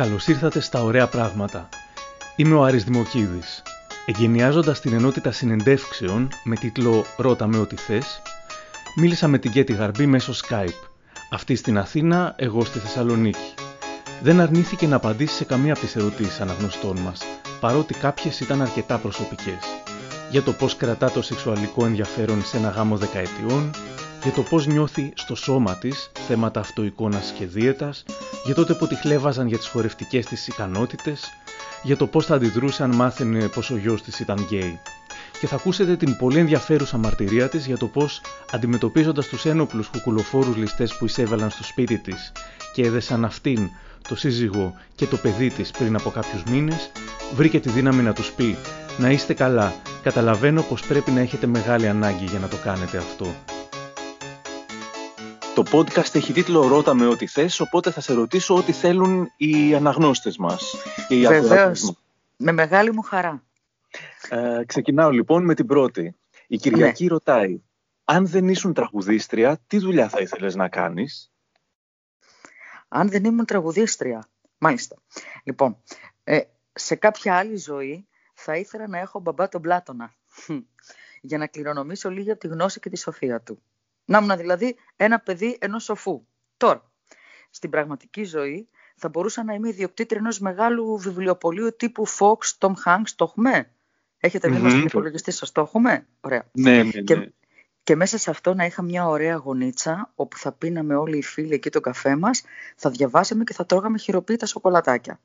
Καλώς ήρθατε στα ωραία πράγματα. Είμαι ο Άρης Δημοκίδης. Εγκαινιάζοντας την ενότητα συνεντεύξεων με τίτλο «Ρώτα με ό,τι θες», μίλησα με την Κέτη Γαρμπή μέσω Skype. Αυτή στην Αθήνα, εγώ στη Θεσσαλονίκη. Δεν αρνήθηκε να απαντήσει σε καμία από τις ερωτήσεις αναγνωστών μας, παρότι κάποιες ήταν αρκετά προσωπικές. Για το πώς κρατά το σεξουαλικό ενδιαφέρον σε ένα γάμο δεκαετιών, για το πώς νιώθει στο σώμα της θέματα αυτοεικόνας και δίαιτας, για τότε που τη χλέβαζαν για τις χορευτικές της ικανότητες, για το πώς θα αντιδρούσε αν μάθαινε πως ο γιος της ήταν γκέι. Και θα ακούσετε την πολύ ενδιαφέρουσα μαρτυρία της για το πώς αντιμετωπίζοντας τους ένοπλους κουκουλοφόρους ληστές που εισέβαλαν στο σπίτι της και έδεσαν αυτήν, το σύζυγο και το παιδί της πριν από κάποιους μήνες, βρήκε τη δύναμη να τους πει «Να είστε καλά, καταλαβαίνω πως πρέπει να έχετε μεγάλη ανάγκη για να το κάνετε αυτό». Το podcast έχει τίτλο «Ρώτα με ό,τι θες», οπότε θα σε ρωτήσω ό,τι θέλουν οι αναγνώστες μας. Και οι Βεβαίως, με μεγάλη μου χαρά. Ε, ξεκινάω λοιπόν με την πρώτη. Η Κυριακή ναι. ρωτάει, αν δεν ήσουν τραγουδίστρια, τι δουλειά θα ήθελες να κάνεις; Αν δεν ήμουν τραγουδίστρια, μάλιστα. Λοιπόν, ε, σε κάποια άλλη ζωή θα ήθελα να έχω μπαμπά τον Πλάτωνα για να κληρονομήσω λίγη από τη γνώση και τη σοφία του. Να ήμουν δηλαδή ένα παιδί ενός σοφού. Τώρα, στην πραγματική ζωή θα μπορούσα να είμαι ιδιοκτήτρια ενός μεγάλου βιβλιοπολίου τύπου Fox, Tom Hanks, το έχουμε; Έχετε δει mm-hmm. στον υπολογιστή σας, το έχουμε; Ωραία. Ναι, ναι, ναι. Και, και μέσα σε αυτό να είχα μια ωραία γωνίτσα όπου θα πίναμε όλοι οι φίλοι εκεί το καφέ μας, θα διαβάσαμε και θα τρώγαμε χειροποίητα σοκολατάκια.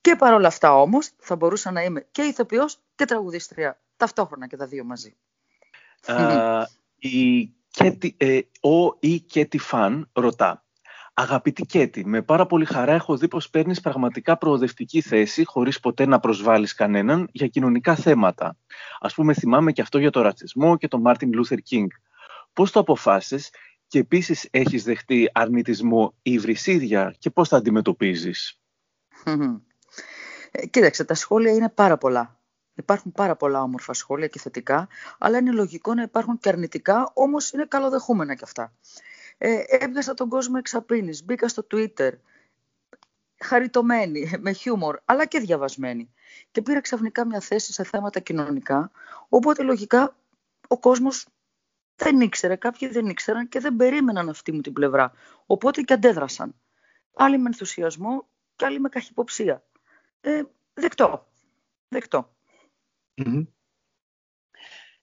Και παρόλα αυτά όμως θα μπορούσα να είμαι και ηθοποιός και τραγουδίστρια ταυτόχρονα και τα δύο μαζί. Ε, η Καίτη, ε, ο ή Κέτι Φαν ρωτά. Αγαπητή Καίτη, με πάρα πολύ χαρά έχω δει πως παίρνεις πραγματικά προοδευτική θέση χωρίς ποτέ να προσβάλλεις κανέναν για κοινωνικά θέματα. Ας πούμε θυμάμαι και αυτό για το ρατσισμό και τον Μάρτιν Λούθερ Κινγκ. Πώς το αποφάσισες και επίσης έχεις δεχτεί αρνητισμό ή βρισίδια και πώς τα αντιμετωπίζεις; Ε, κοίταξε, τα σχόλια είναι πάρα πολλά. Υπάρχουν πάρα πολλά όμορφα σχόλια και θετικά, αλλά είναι λογικό να υπάρχουν και αρνητικά, όμως είναι καλοδεχούμενα κι αυτά. Ε, έβγαζα τον κόσμο εξαπίνης, μπήκα στο Twitter, χαριτωμένη, με χιούμορ, αλλά και διαβασμένη. Και πήρα ξαφνικά μια θέση σε θέματα κοινωνικά, οπότε λογικά ο κόσμος δεν ήξερε, κάποιοι δεν ήξεραν και δεν περίμεναν αυτή μου την πλευρά. Οπότε και αντέδρασαν. Άλλοι με ενθουσιασμό και άλλοι με καχυποψία. Ε, δεκτό. Δεκτό.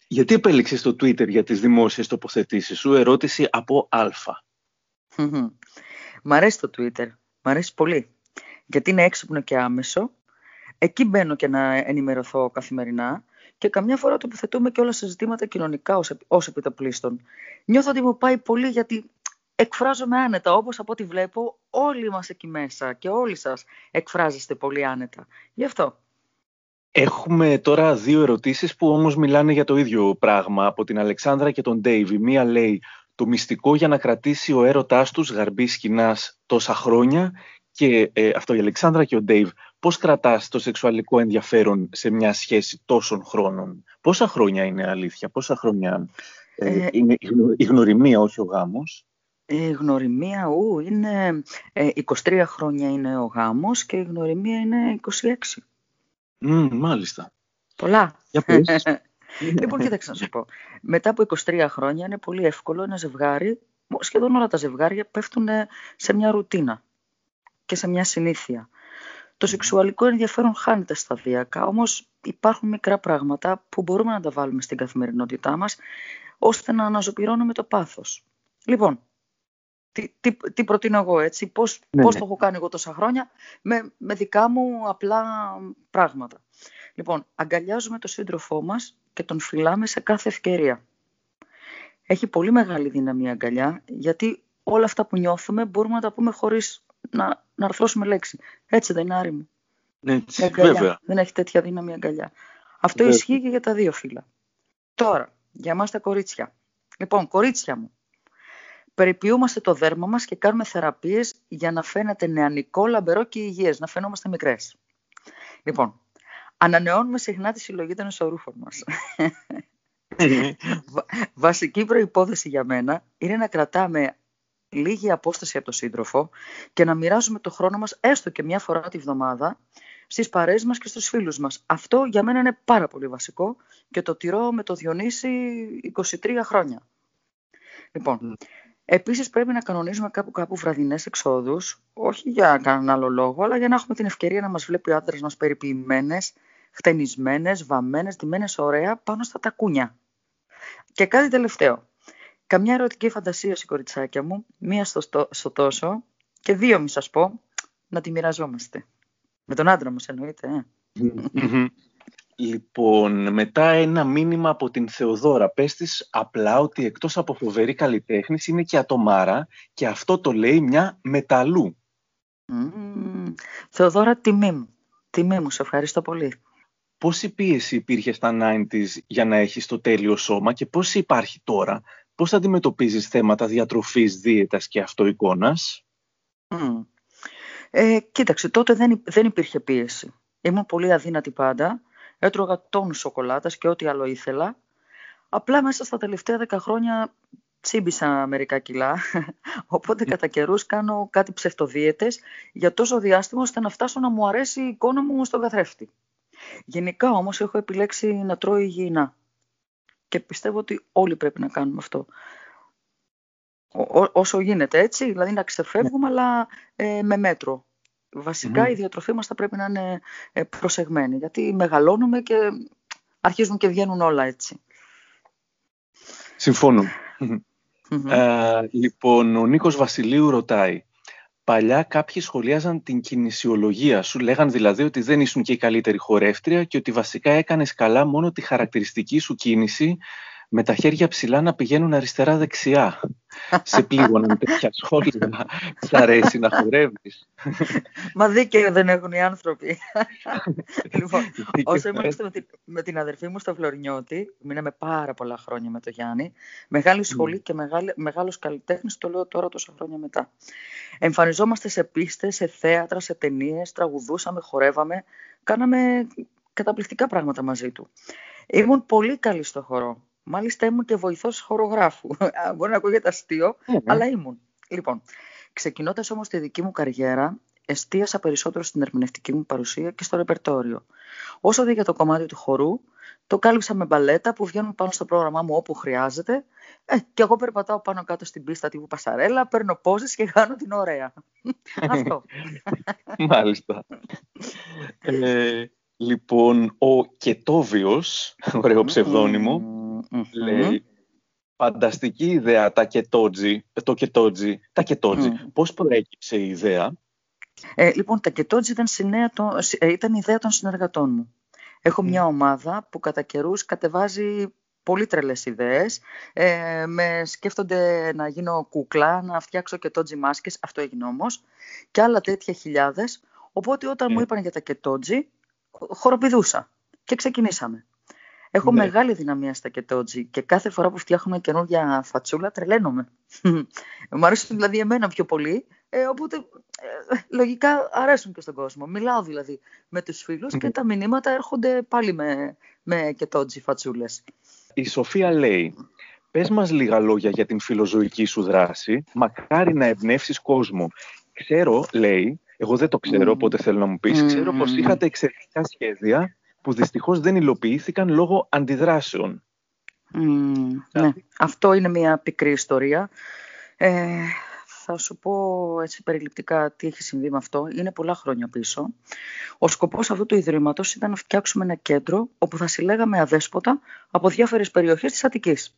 Γιατί επέλεξες το Twitter για τις δημόσιες τοποθετήσεις σου, ερώτηση από Α. Μ' αρέσει το Twitter, μ' αρέσει πολύ. Γιατί είναι έξυπνο και άμεσο. Εκεί μπαίνω και να ενημερωθώ καθημερινά και καμιά φορά τοποθετούμε και όλα σε ζητήματα κοινωνικά ως, ως επιτοπλίστων. Νιώθω ότι μου πάει πολύ γιατί εκφράζομαι άνετα, όπως από ό,τι βλέπω όλοι μας εκεί μέσα και όλοι σας εκφράζεστε πολύ άνετα. Γι' αυτό. Έχουμε τώρα δύο ερωτήσεις που όμως μιλάνε για το ίδιο πράγμα από την Αλεξάνδρα και τον Ντέιβι. Μία λέει το μυστικό για να κρατήσει ο έρωτάς τους γαρμπής σκηνάς τόσα χρόνια και ε, αυτό η Αλεξάνδρα και ο Ντέιβ. Πώς κρατάς το σεξουαλικό ενδιαφέρον σε μια σχέση τόσων χρόνων; Πόσα χρόνια είναι αλήθεια, πόσα χρόνια ε, ε είναι η γνωριμία, όχι ο γάμος; Η γνωριμία, ου, είναι 23 ε, χρόνια είναι ο γάμος και η γνωριμία είναι 26. Mm, μάλιστα. Πολλά. Για λοιπόν, κοίταξε να σου πω. Μετά από 23 χρόνια είναι πολύ εύκολο ένα ζευγάρι, σχεδόν όλα τα ζευγάρια πέφτουν σε μια ρουτίνα και σε μια συνήθεια. Το σεξουαλικό ενδιαφέρον χάνεται σταδιακά, όμως υπάρχουν μικρά πράγματα που μπορούμε να τα βάλουμε στην καθημερινότητά μας, ώστε να αναζωπηρώνουμε το πάθος. Λοιπόν, τι, τι, τι προτείνω εγώ έτσι, πώς, ναι, πώς ναι. το έχω κάνει εγώ τόσα χρόνια με, με δικά μου απλά πράγματα. Λοιπόν, αγκαλιάζουμε τον σύντροφό μας και τον φυλάμε σε κάθε ευκαιρία. Έχει πολύ μεγάλη δύναμη η αγκαλιά, γιατί όλα αυτά που νιώθουμε μπορούμε να τα πούμε χωρίς να, να αρθρώσουμε λέξη. Έτσι δεν είναι άρη μου; Ναι, βέβαια. Δεν έχει τέτοια δύναμη η αγκαλιά. Αυτό ισχύει και για τα δύο φύλλα. Τώρα, για εμάς τα κορίτσια. Λοιπόν, κορίτσια μου, περιποιούμαστε το δέρμα μας και κάνουμε θεραπείες για να φαίνεται νεανικό, λαμπερό και υγιές, να φαινόμαστε μικρές. Λοιπόν, ανανεώνουμε συχνά τη συλλογή των εσωρούφων μας. Βασική προϋπόθεση για μένα είναι να κρατάμε λίγη απόσταση από τον σύντροφο και να μοιράζουμε το χρόνο μας έστω και μια φορά τη βδομάδα στις παρέες μας και στους φίλους μας. Αυτό για μένα είναι πάρα πολύ βασικό και το τηρώ με το Διονύση 23 χρόνια. Λοιπόν, επίσης πρέπει να κανονίζουμε κάπου κάπου βραδινές εξόδους, όχι για κανέναν άλλο λόγο, αλλά για να έχουμε την ευκαιρία να μας βλέπει ο άντρας μας περιποιημένες, χτενισμένες, βαμμένες, ντυμένες ωραία πάνω στα τακούνια. Και κάτι τελευταίο. Καμιά ερωτική φαντασίωση, κοριτσάκια μου, μία στο, στο τόσο και δύο μη σας πω, να τη μοιραζόμαστε. Με τον άντρα μου, εννοείται. Ε. Λοιπόν, μετά ένα μήνυμα από την Θεοδόρα. Πες της απλά ότι εκτός από φοβερή καλλιτέχνης είναι και ατομάρα και αυτό το λέει μια μεταλλού. Mm. Θεοδόρα, τιμή μου. Τιμή μου, σε ευχαριστώ πολύ. Πόση πίεση υπήρχε στα 90's για να έχεις το τέλειο σώμα και πώς υπάρχει τώρα; Πώς αντιμετωπίζεις θέματα διατροφής, δίαιτας και αυτοεικόνας; Mm. Ε, κοίταξε, τότε δεν, δεν υπήρχε πίεση. Ήμουν πολύ αδύνατη πάντα. Έτρωγα τόνους σοκολάτας και ό,τι άλλο ήθελα. Απλά μέσα στα τελευταία δέκα χρόνια τσίμπησα μερικά κιλά, οπότε κατά καιρούς κάνω κάτι ψευτοδίαιτες για τόσο διάστημα ώστε να φτάσω να μου αρέσει η εικόνα μου στον καθρέφτη. Γενικά όμως έχω επιλέξει να τρώω υγιεινά και πιστεύω ότι όλοι πρέπει να κάνουμε αυτό. όσο γίνεται έτσι, δηλαδή να ξεφεύγουμε αλλά ε, με μέτρο. Βασικά η διατροφή μας θα πρέπει να είναι ε, προσεγμένη γιατί μεγαλώνουμε και αρχίζουν και βγαίνουν όλα έτσι. Συμφώνω. Ε, λοιπόν, ο Νίκος Βασιλείου ρωτάει Παλιά κάποιοι σχολίαζαν την κινησιολογία σου, λέγαν δηλαδή ότι δεν ήσουν και η καλύτερη χορεύτρια και ότι βασικά έκανες καλά μόνο τη χαρακτηριστική σου κίνηση με τα χέρια ψηλά να πηγαίνουν αριστερά-δεξιά. Σε πλήγωναν τέτοια σχόλια. Σ' αρέσει να χορεύεις. Μα δίκαιο δεν έχουν οι άνθρωποι. λοιπόν, όσο ήμασταν με, την, με την αδερφή μου στο Φλωρινιώτη, μείναμε πάρα πολλά χρόνια με τον Γιάννη, μεγάλη σχολή και μεγάλη, μεγάλος καλλιτέχνης, το λέω τώρα τόσα χρόνια μετά. Εμφανιζόμαστε σε πίστες, σε θέατρα, σε ταινίες, τραγουδούσαμε, χορεύαμε, κάναμε καταπληκτικά πράγματα μαζί του. Ήμουν πολύ καλή στο χορό. Μάλιστα ήμουν και βοηθός χορογράφου. Μπορεί να ακούγεται αστείο, mm αλλά ήμουν. Λοιπόν, ξεκινώντας όμως τη δική μου καριέρα, εστίασα περισσότερο στην ερμηνευτική μου παρουσία και στο ρεπερτόριο. Όσο δε για το κομμάτι του χορού, το κάλυψα με μπαλέτα που βγαίνουν πάνω στο πρόγραμμά μου όπου χρειάζεται ε, και εγώ περπατάω πάνω κάτω στην πίστα τύπου Πασαρέλα, παίρνω πόζες και κάνω την ωραία. Αυτό. Μάλιστα. ε, λοιπόν, ο Κετόβιος, ωραίο ψευδόνυμο, Λέει, φανταστική ιδέα τα κετότζι, το κετότζι, τα κετότζι. Mm. Πώς προέκυψε η ιδέα; Ε, λοιπόν, τα κετότζι ήταν, ε, ήταν ιδέα των συνεργατών μου. Έχω μια ομάδα που κατά καιρούς κατεβάζει πολύ τρελές ιδέες. Ε, με σκέφτονται να γίνω κούκλα, να φτιάξω κετότζι μάσκες, αυτό έγινε όμως, και άλλα τέτοια χιλιάδες. Οπότε όταν μου είπαν για τα κετότζι, χοροπηδούσα και ξεκινήσαμε. Έχω ναι. μεγάλη δυναμία στα κετότζι και κάθε φορά που φτιάχνουμε καινούργια φατσούλα τρελαίνομαι. Μου αρέσουν δηλαδή εμένα πιο πολύ, ε, οπότε ε, λογικά αρέσουν και στον κόσμο. Μιλάω δηλαδή με τους φίλους και τα μηνύματα έρχονται πάλι με, με κετότζι φατσούλες. Η Σοφία λέει, πες μας λίγα λόγια για την φιλοζωική σου δράση, μακάρι να εμπνεύσεις κόσμο. Ξέρω, λέει, εγώ δεν το ξέρω, οπότε θέλω να μου πεις, ξέρω πως είχατε εξαιρετικά σχέδια που δυστυχώς δεν υλοποιήθηκαν λόγω αντιδράσεων. ναι, αυτό είναι μια πικρή ιστορία. Ε, θα σου πω έτσι περιληπτικά τι έχει συμβεί με αυτό. Είναι πολλά χρόνια πίσω. Ο σκοπός αυτού του Ιδρύματος ήταν να φτιάξουμε ένα κέντρο όπου θα συλλέγαμε αδέσποτα από διάφορες περιοχές της Αττικής.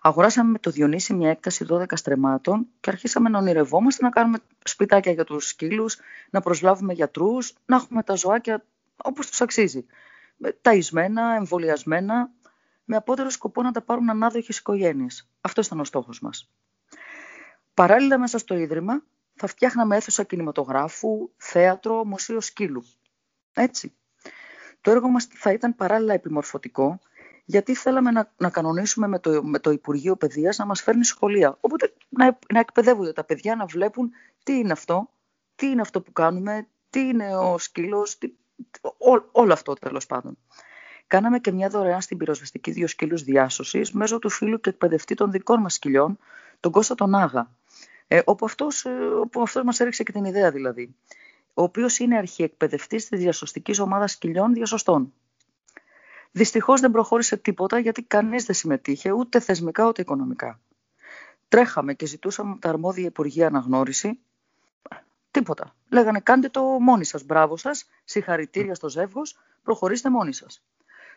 Αγοράσαμε με το Διονύση μια έκταση 12 στρεμάτων και αρχίσαμε να ονειρευόμαστε να κάνουμε σπιτάκια για τους σκύλους, να προσλάβουμε γιατρούς, να έχουμε τα ζωάκια όπως τους αξίζει. Ταϊσμένα, εμβολιασμένα, με απότερο σκοπό να τα πάρουν ανάδοχες οικογένειες. Αυτό ήταν ο στόχος μας. Παράλληλα μέσα στο Ίδρυμα θα φτιάχναμε αίθουσα κινηματογράφου, θέατρο, μουσείο σκύλου. Έτσι. Το έργο μας θα ήταν παράλληλα επιμορφωτικό, γιατί θέλαμε να, να κανονίσουμε με το, με το Υπουργείο Παιδείας να μας φέρνει σχολεία. Οπότε να, να εκπαιδεύονται τα παιδιά να βλέπουν τι είναι αυτό, τι είναι αυτό που κάνουμε, τι είναι ο σκύλος, τι, όλο αυτό τέλος πάντων. Κάναμε και μια δωρεάν στην πυροσβεστική δύο σκύλους διάσωσης μέσω του φίλου και εκπαιδευτή των δικών μας σκυλιών, τον Κώστα τον Άγα. ε, όπου, αυτός, ε, όπου αυτός μας έριξε και την ιδέα δηλαδή, ο οποίος είναι αρχιεκπαιδευτής της διασωστικής ομάδας σκυλιών διασωστών. Δυστυχώς δεν προχώρησε τίποτα γιατί κανείς δεν συμμετείχε ούτε θεσμικά ούτε οικονομικά. Τρέχαμε και ζητούσαμε από τα αρμόδια Υπουργεία αναγνώριση. Τίποτα. Λέγανε κάντε το μόνοι σας, μπράβο σας, συγχαρητήρια στο ζεύγος, προχωρήστε μόνοι σας.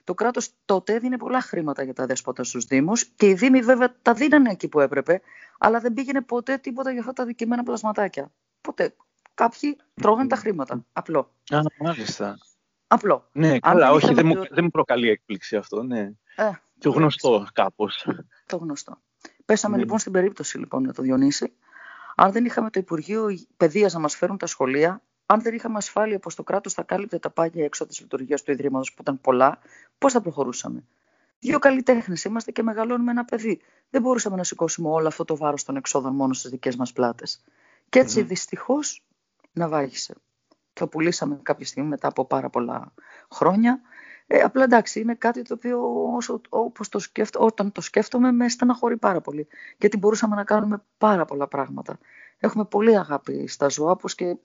Το κράτος τότε έδινε πολλά χρήματα για τα δέσποτα στους Δήμους και οι Δήμοι βέβαια τα δίνανε εκεί που έπρεπε, αλλά δεν πήγαινε ποτέ τίποτα για αυτά τα δικημένα πλασματάκια. Ποτέ. Κάποιοι τρώγαν τα χρήματα. Απλό. Α, μάλιστα. Απλό. Ναι, καλά, όχι, δεν, μου, δεν μου προκαλεί έκπληξη αυτό, ναι. Ε, και γνωστό κάπως. Το γνωστό. Πέσαμε ναι. λοιπόν στην περίπτωση λοιπόν με το Διονύση. Αν δεν είχαμε το Υπουργείο Παιδείας να μας φέρουν τα σχολεία, αν δεν είχαμε ασφάλεια πως το κράτος θα κάλυπτε τα πάγια έξω της λειτουργίας του Ιδρύματος που ήταν πολλά, πώς θα προχωρούσαμε; Δύο καλλιτέχνες είμαστε και μεγαλώνουμε ένα παιδί. Δεν μπορούσαμε να σηκώσουμε όλο αυτό το βάρος των εξόδων μόνο στις δικές μας πλάτες. Και έτσι mm-hmm. δυστυχώς να βάγισε. Το πουλήσαμε κάποια στιγμή μετά από πάρα πολλά χρόνια. Ε, απλά εντάξει, είναι κάτι το οποίο όσο, όπως το σκέφτω, όταν το σκέφτομαι με στεναχωρεί πάρα πολύ. Γιατί μπορούσαμε να κάνουμε πάρα πολλά πράγματα. Έχουμε πολύ αγάπη στα ζώα, όπως και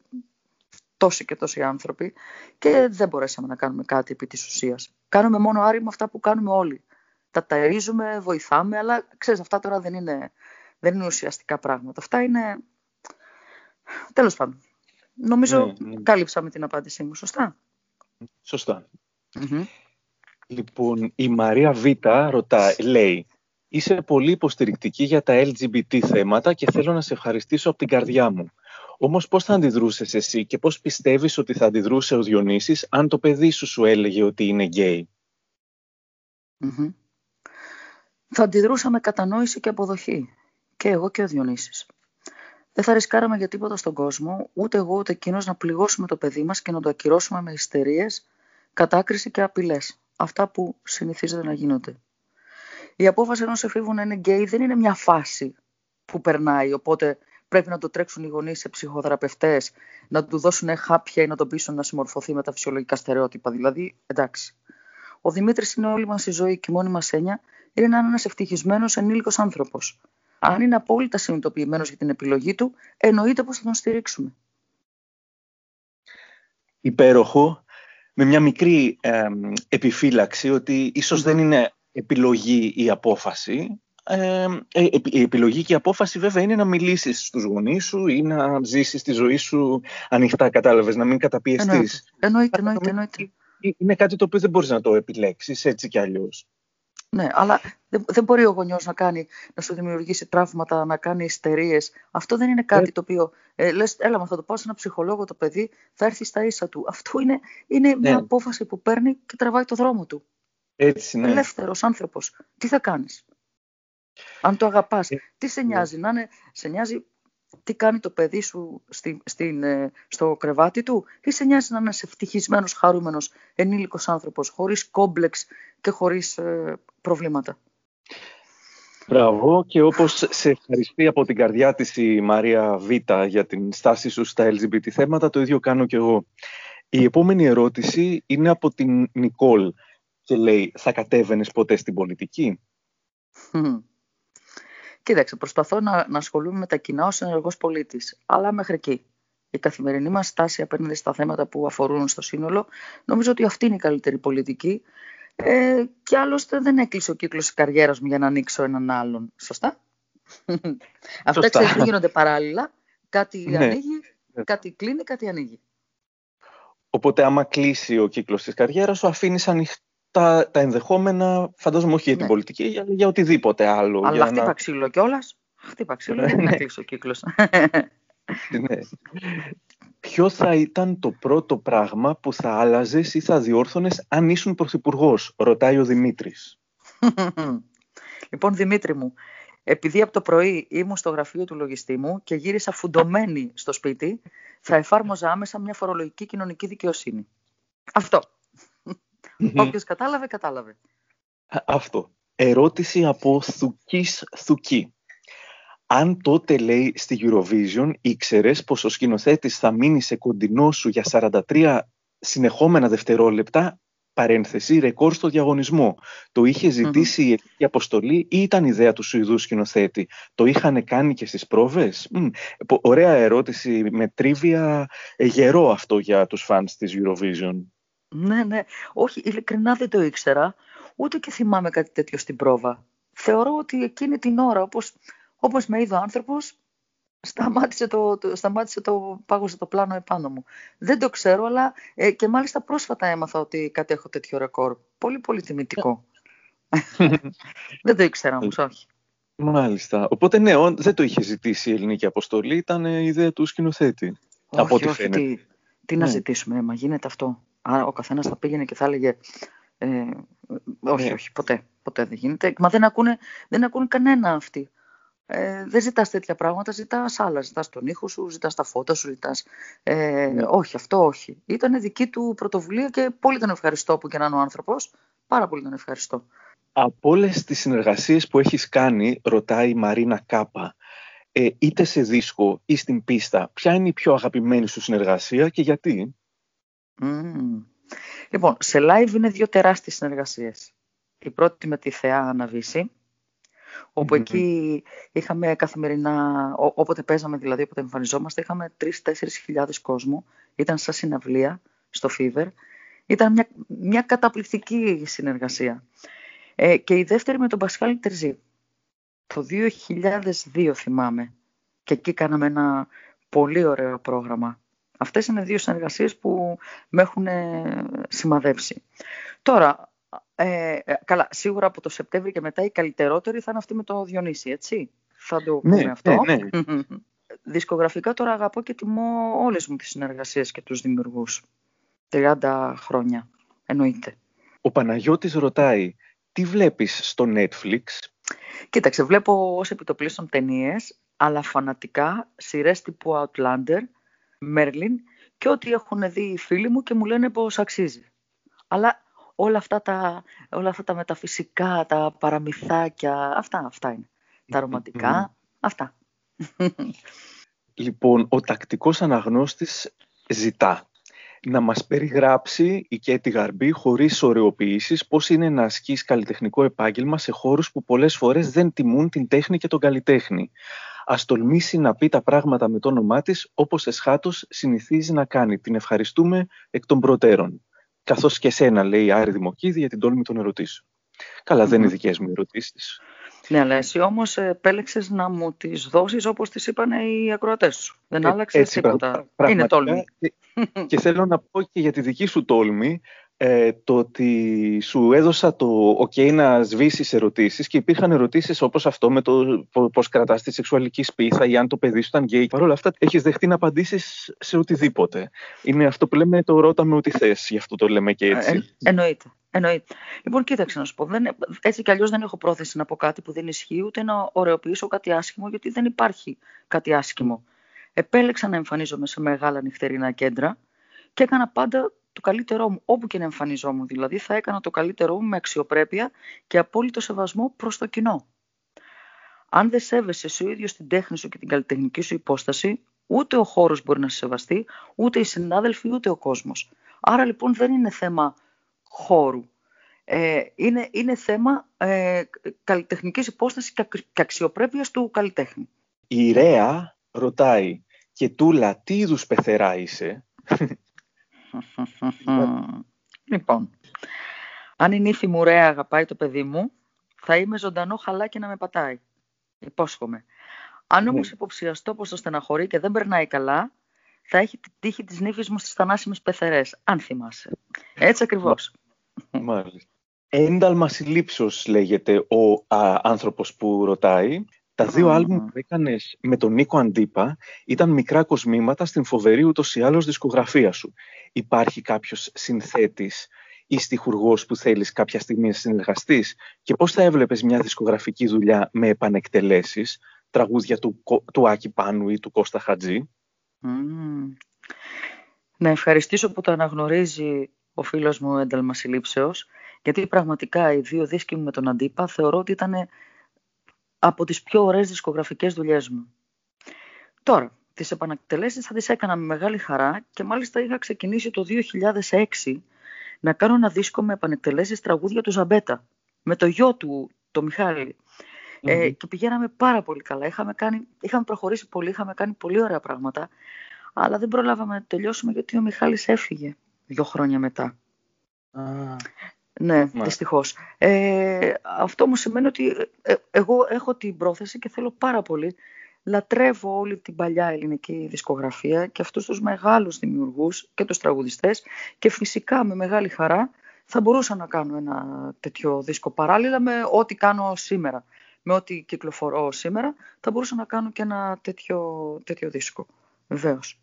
τόσοι και τόσοι άνθρωποι και δεν μπορέσαμε να κάνουμε κάτι επί της ουσίας. Κάνουμε μόνο άριμα αυτά που κάνουμε όλοι. Τα ταΐζουμε, βοηθάμε, αλλά ξέρεις αυτά τώρα δεν είναι, δεν είναι ουσιαστικά πράγματα. Αυτά είναι... Τέλος πάντων. Νομίζω ναι, ναι. κάλυψα με την απάντησή μου, σωστά. Λοιπόν, η Μαρία Β. ρωτά, λέει, είσαι πολύ υποστηρικτική για τα LGBT θέματα και θέλω να σε ευχαριστήσω από την καρδιά μου. Όμως πώς θα αντιδρούσες εσύ και πώς πιστεύεις ότι θα αντιδρούσε ο Διονύσης αν το παιδί σου σου έλεγε ότι είναι γκέι; Θα αντιδρούσα με κατανόηση και αποδοχή. Και εγώ και ο Διονύσης. Δεν θα ρισκάραμε για τίποτα στον κόσμο, ούτε εγώ ούτε εκείνος να πληγώσουμε το παιδί μας και να το ακυρώσουμε με ιστερίες, κατάκριση και απειλές. Αυτά που συνηθίζεται να γίνονται. Η απόφαση ενός εφήβου να είναι γκέι δεν είναι μια φάση που περνάει, οπότε πρέπει να το τρέξουν οι γονείς σε ψυχοθεραπευτές, να του δώσουν χάπια ή να τον πείσουν να συμμορφωθεί με τα φυσιολογικά στερεότυπα. Δηλαδή, εντάξει. Ο Δημήτρης είναι όλη μας η ζωή και η μόνη μας έννοια είναι να είναι ένας ευτυχισμένος ενήλικος άνθρωπος. Αν είναι απόλυτα συνειδητοποιημένος για την επιλογή του, εννοείται πως θα τον στηρίξουμε. Υπέροχο. Με μια μικρή επιφύλαξη ότι ίσως δεν είναι επιλογή η απόφαση, ε, η επιλογή και η απόφαση βέβαια είναι να μιλήσεις στους γονείς σου ή να ζήσεις τη ζωή σου ανοιχτά, κατάλαβες, να μην καταπιεστείς. Εννοείται, εννοείται, εννοείται. Είναι κάτι το οποίο δεν μπορείς να το επιλέξεις έτσι κι αλλιώς. Ναι, αλλά δεν, μπορεί ο γονιός να, κάνει, να σου δημιουργήσει τραύματα, να κάνει ιστερίες. Αυτό δεν είναι κάτι ε. το οποίο. Ε, λες, έλα, μα θα το πάω σε ένα ψυχολόγο το παιδί, θα έρθει στα ίσα του. Αυτό είναι, είναι μια ναι. απόφαση που παίρνει και τραβάει το δρόμο του. Έτσι, ναι. Ελεύθερος άνθρωπος. Τι θα κάνεις; Αν το αγαπάς, ε, τι σε ναι. νοιάζει, να είναι, σε νοιάζει τι κάνει το παιδί σου στην, ε, στο κρεβάτι του ή σε νοιάζει να είναι ευτυχισμένος, χαρούμενος, ενήλικος άνθρωπος, χωρίς κόμπλεξ και χωρίς ε, προβλήματα. Μπράβο και όπως σε ευχαριστεί από την καρδιά της η Μαρία Β για την στάση σου στα LGBT θέματα, το ίδιο κάνω και εγώ. Η επόμενη ερώτηση είναι από την Νικόλ και λέει «Θα κατέβαινες ποτέ στην πολιτική» Κοίταξε, προσπαθώ να, να ασχολούμαι με τα κοινά ως ενεργός πολίτης, αλλά μέχρι εκεί. Η καθημερινή μας στάση απέναντι στα θέματα που αφορούν στο σύνολο, νομίζω ότι αυτή είναι η καλύτερη πολιτική. Ε, και άλλωστε δεν έκλεισε ο κύκλος της καριέρας μου για να ανοίξω έναν άλλον. Σωστά; Αυτά ξέρεις δεν γίνονται παράλληλα. Κάτι ναι. ανοίγει, κάτι κλείνει, κάτι ανοίγει. Οπότε άμα κλείσει ο κύκλος της καριέρας σου αφήνεις ανοιχτό τα, τα ενδεχόμενα, φαντάζομαι όχι για την ναι. πολιτική, για, για οτιδήποτε άλλο. Αλλά χτύπα να... ξύλο κιόλας. Χτύπα ξύλο, δεν είναι κλείσει ο κύκλος. ναι. Ποιο θα ήταν το πρώτο πράγμα που θα άλλαζε ή θα διόρθωνες αν ήσουν πρωθυπουργός, ρωτάει ο Δημήτρης. λοιπόν, Δημήτρη μου, επειδή από το πρωί ήμουν στο γραφείο του λογιστή μου και γύρισα φουντωμένη στο σπίτι, θα εφάρμοζα άμεσα μια φορολογική κοινωνική δικαιοσύνη. Αυτό. Όποιος κατάλαβε, κατάλαβε. Αυτό. Ερώτηση από Θουκής Θουκή. Αν τότε λέει στη Eurovision ήξερες πως ο σκηνοθέτης θα μείνει σε κοντινό σου για 43 συνεχόμενα δευτερόλεπτα παρένθεση ρεκόρ στο διαγωνισμό. Το είχε ζητήσει η ελληνική αποστολή ή ήταν ιδέα του Σουηδού σκηνοθέτη; Το είχαν κάνει και στις πρόβες; ωραία ερώτηση με τρίβια ε, γερό αυτό για τους φανς της Eurovision. Ναι, ναι. Όχι, ειλικρινά δεν το ήξερα. Ούτε και θυμάμαι κάτι τέτοιο στην πρόβα. Θεωρώ ότι εκείνη την ώρα, όπως, όπως με είδε ο άνθρωπος, σταμάτησε το, το, σταμάτησε το, πάγωσε το πλάνο επάνω μου. Δεν το ξέρω, αλλά ε, και μάλιστα πρόσφατα έμαθα ότι κάτι έχω τέτοιο ρεκόρ. Πολύ, πολύ τιμητικό. δεν το ήξερα όμως, όχι. Μάλιστα. Οπότε ναι, δεν το είχε ζητήσει η ελληνική αποστολή, ήταν η ιδέα του σκηνοθέτη. Όχι, από ό,τι όχι, τι, τι να ναι. ζητήσουμε, μα γίνεται αυτό. Άρα ο καθένας θα πήγαινε και θα έλεγε ε, όχι, ναι. όχι, ποτέ, ποτέ δεν γίνεται. Μα δεν ακούνε, δεν ακούνε κανένα αυτοί. Ε, δεν ζητάς τέτοια πράγματα, ζητάς άλλα. Ζητάς τον ήχο σου, ζητάς τα φώτα σου, ζητάς... Ε, ναι. Όχι, αυτό όχι. Ήταν δική του πρωτοβουλία και πολύ τον ευχαριστώ που και να είναι ο άνθρωπος. Πάρα πολύ τον ευχαριστώ. Από όλες τις συνεργασίες που έχεις κάνει, ρωτάει η Μαρίνα Κάπα, ε, είτε σε δίσκο ή στην πίστα, ποια είναι η πιο αγαπημένη σου συνεργασία και γιατί; Mm. Λοιπόν, σε live είναι δύο τεράστιες συνεργασίες. Η πρώτη με τη Θεά Αναβίση, όπου εκεί είχαμε καθημερινά, όποτε παίζαμε δηλαδή, όποτε εμφανιζόμαστε, είχαμε 3-4 χιλιάδες κόσμο. Ήταν σαν συναυλία στο Fever. Ήταν μια, μια καταπληκτική συνεργασία. Ε, και η δεύτερη με τον Πασχάλη Τερζή. Το 2002 θυμάμαι. Και εκεί κάναμε ένα πολύ ωραίο πρόγραμμα. Αυτές είναι δύο συνεργασίες που με έχουν σημαδέψει. Τώρα, ε, ε, καλά, σίγουρα από το Σεπτέμβριο και μετά η καλύτερότερη θα είναι αυτή με το Διονύση, έτσι; Θα το ναι, πούμε αυτό; Ναι, ναι. Δισκογραφικά τώρα αγαπώ και τιμώ όλες μου τις συνεργασίες και τους δημιουργούς. 30 χρόνια, εννοείται. Ο Παναγιώτης ρωτάει, τι βλέπεις στο Netflix? Κοίταξε, βλέπω ως επιτοπλίστων ταινίες, αλλά φανατικά σειρές τύπου Outlander, Merlin και ό,τι έχουν δει οι φίλοι μου και μου λένε πως αξίζει. Αλλά όλα αυτά τα, όλα αυτά τα μεταφυσικά, τα παραμυθάκια, αυτά, αυτά είναι. Τα ρομαντικά, αυτά. Λοιπόν, ο τακτικός αναγνώστης ζητά να μας περιγράψει η Κέτη Γαρμπή χωρίς ωρεοποιήσεις πώς είναι να ασκείς καλλιτεχνικό επάγγελμα σε χώρους που πολλές φορές δεν τιμούν την τέχνη και τον καλλιτέχνη. Α τολμήσει να πει τα πράγματα με το όνομά της όπως εσχάτως συνηθίζει να κάνει. Την ευχαριστούμε εκ των προτέρων καθώς και σένα, λέει η Άρη Δημοκίδη, για την τόλμη των ερωτήσεων. Καλά, δεν είναι δικές μου ερωτήσεις. Ναι, αλλά εσύ όμως επέλεξες να μου τις δώσεις όπως τις είπαν οι ακροατές σου. Δεν ε, άλλαξες τίποτα. Είναι τόλμη. Και, και θέλω να πω και για τη δική σου τόλμη ε, το ότι σου έδωσα το ok να σβήσεις ερωτήσεις και υπήρχαν ερωτήσεις όπως αυτό με το πώς κρατάς τη σεξουαλική σπίθα ή αν το παιδί σου ήταν γκέι. Παρ' όλα αυτά έχεις δεχτεί να απαντήσεις σε οτιδήποτε. Είναι αυτό που λέμε το ρώτα με ό,τι θες, γι' αυτό το λέμε και έτσι. Ε, εννοείται. Εννοείται. Λοιπόν, κοίταξε να σου πω. Δεν, έτσι κι αλλιώς δεν έχω πρόθεση να πω κάτι που δεν ισχύει, ούτε να ωρεοποιήσω κάτι άσχημο, γιατί δεν υπάρχει κάτι άσχημο. Επέλεξα να εμφανίζομαι σε μεγάλα νυχτερινά κέντρα και έκανα πάντα το καλύτερό μου, όπου και να εμφανιζόμουν δηλαδή, θα έκανα το καλύτερό μου με αξιοπρέπεια και απόλυτο σεβασμό προς το κοινό. Αν δεν σέβεσαι εσύ ο ίδιος την τέχνη σου και την καλλιτεχνική σου υπόσταση, ούτε ο χώρος μπορεί να σε σεβαστεί, ούτε οι συνάδελφοι, ούτε ο κόσμος. Άρα λοιπόν δεν είναι θέμα χώρου. Ε, είναι, είναι θέμα ε, καλλιτεχνικής υπόστασης και αξιοπρέπειας του καλλιτέχνη. Η Ρέα ρωτάει «Και Τούλα, τι είδους πεθερά είσαι» λοιπόν, αν η νύφη μου ρέα αγαπάει το παιδί μου, θα είμαι ζωντανό χαλάκι να με πατάει. Υπόσχομαι. Αν όμως ναι. υποψιαστώ πως το στεναχωρεί και δεν περνάει καλά, θα έχει τη τύχη της νύφης μου στις θανάσιμες πεθερές, αν θυμάσαι. Έτσι ακριβώς. Μάλιστα. Ένταλμα συλλήψεως λέγεται ο α, άνθρωπος που ρωτάει τα δύο mm. άλμπουμ που έκανες με τον Νίκο Αντίπα ήταν μικρά κοσμήματα στην φοβερή ούτως ή άλλως δισκογραφία σου. Υπάρχει κάποιος συνθέτης ή στιχουργός που θέλεις κάποια στιγμή να συνεργαστείς; Και πώς θα έβλεπες μια δισκογραφική δουλειά με επανεκτελέσεις, τραγούδια του, του Άκη Πάνου ή του Κώστα Χατζή; Mm. Να ευχαριστήσω που το αναγνωρίζει ο φίλος μου ένταλμα συλλήψεως, γιατί πραγματικά οι δύο δίσκοι μου με τον Αντίπα θεωρώ ότι ήταν από τις πιο ωραίες δισκογραφικές δουλειές μου. Τώρα, τις επανακτελέσεις θα τις έκανα με μεγάλη χαρά και μάλιστα είχα ξεκινήσει το 2006 να κάνω ένα δίσκο με επανεκτελέσεις τραγούδια του Ζαμπέτα, με το γιο του, το Μιχάλη. Ε, και πηγαίναμε πάρα πολύ καλά. Είχαμε, κάνει, είχαμε προχωρήσει πολύ, είχαμε κάνει πολύ ωραία πράγματα, αλλά δεν προλάβαμε να τελειώσουμε γιατί ο Μιχάλης έφυγε δύο χρόνια μετά. Ναι, Μα. δυστυχώς. Ε, αυτό μου σημαίνει ότι ε, εγώ έχω την πρόθεση και θέλω πάρα πολύ λατρεύω όλη την παλιά ελληνική δισκογραφία και αυτούς τους μεγάλους δημιουργούς και τους τραγουδιστές και φυσικά με μεγάλη χαρά θα μπορούσα να κάνω ένα τέτοιο δίσκο παράλληλα με ό,τι κάνω σήμερα. Με ό,τι κυκλοφορώ σήμερα θα μπορούσα να κάνω και ένα τέτοιο, τέτοιο δίσκο. Βεβαίως.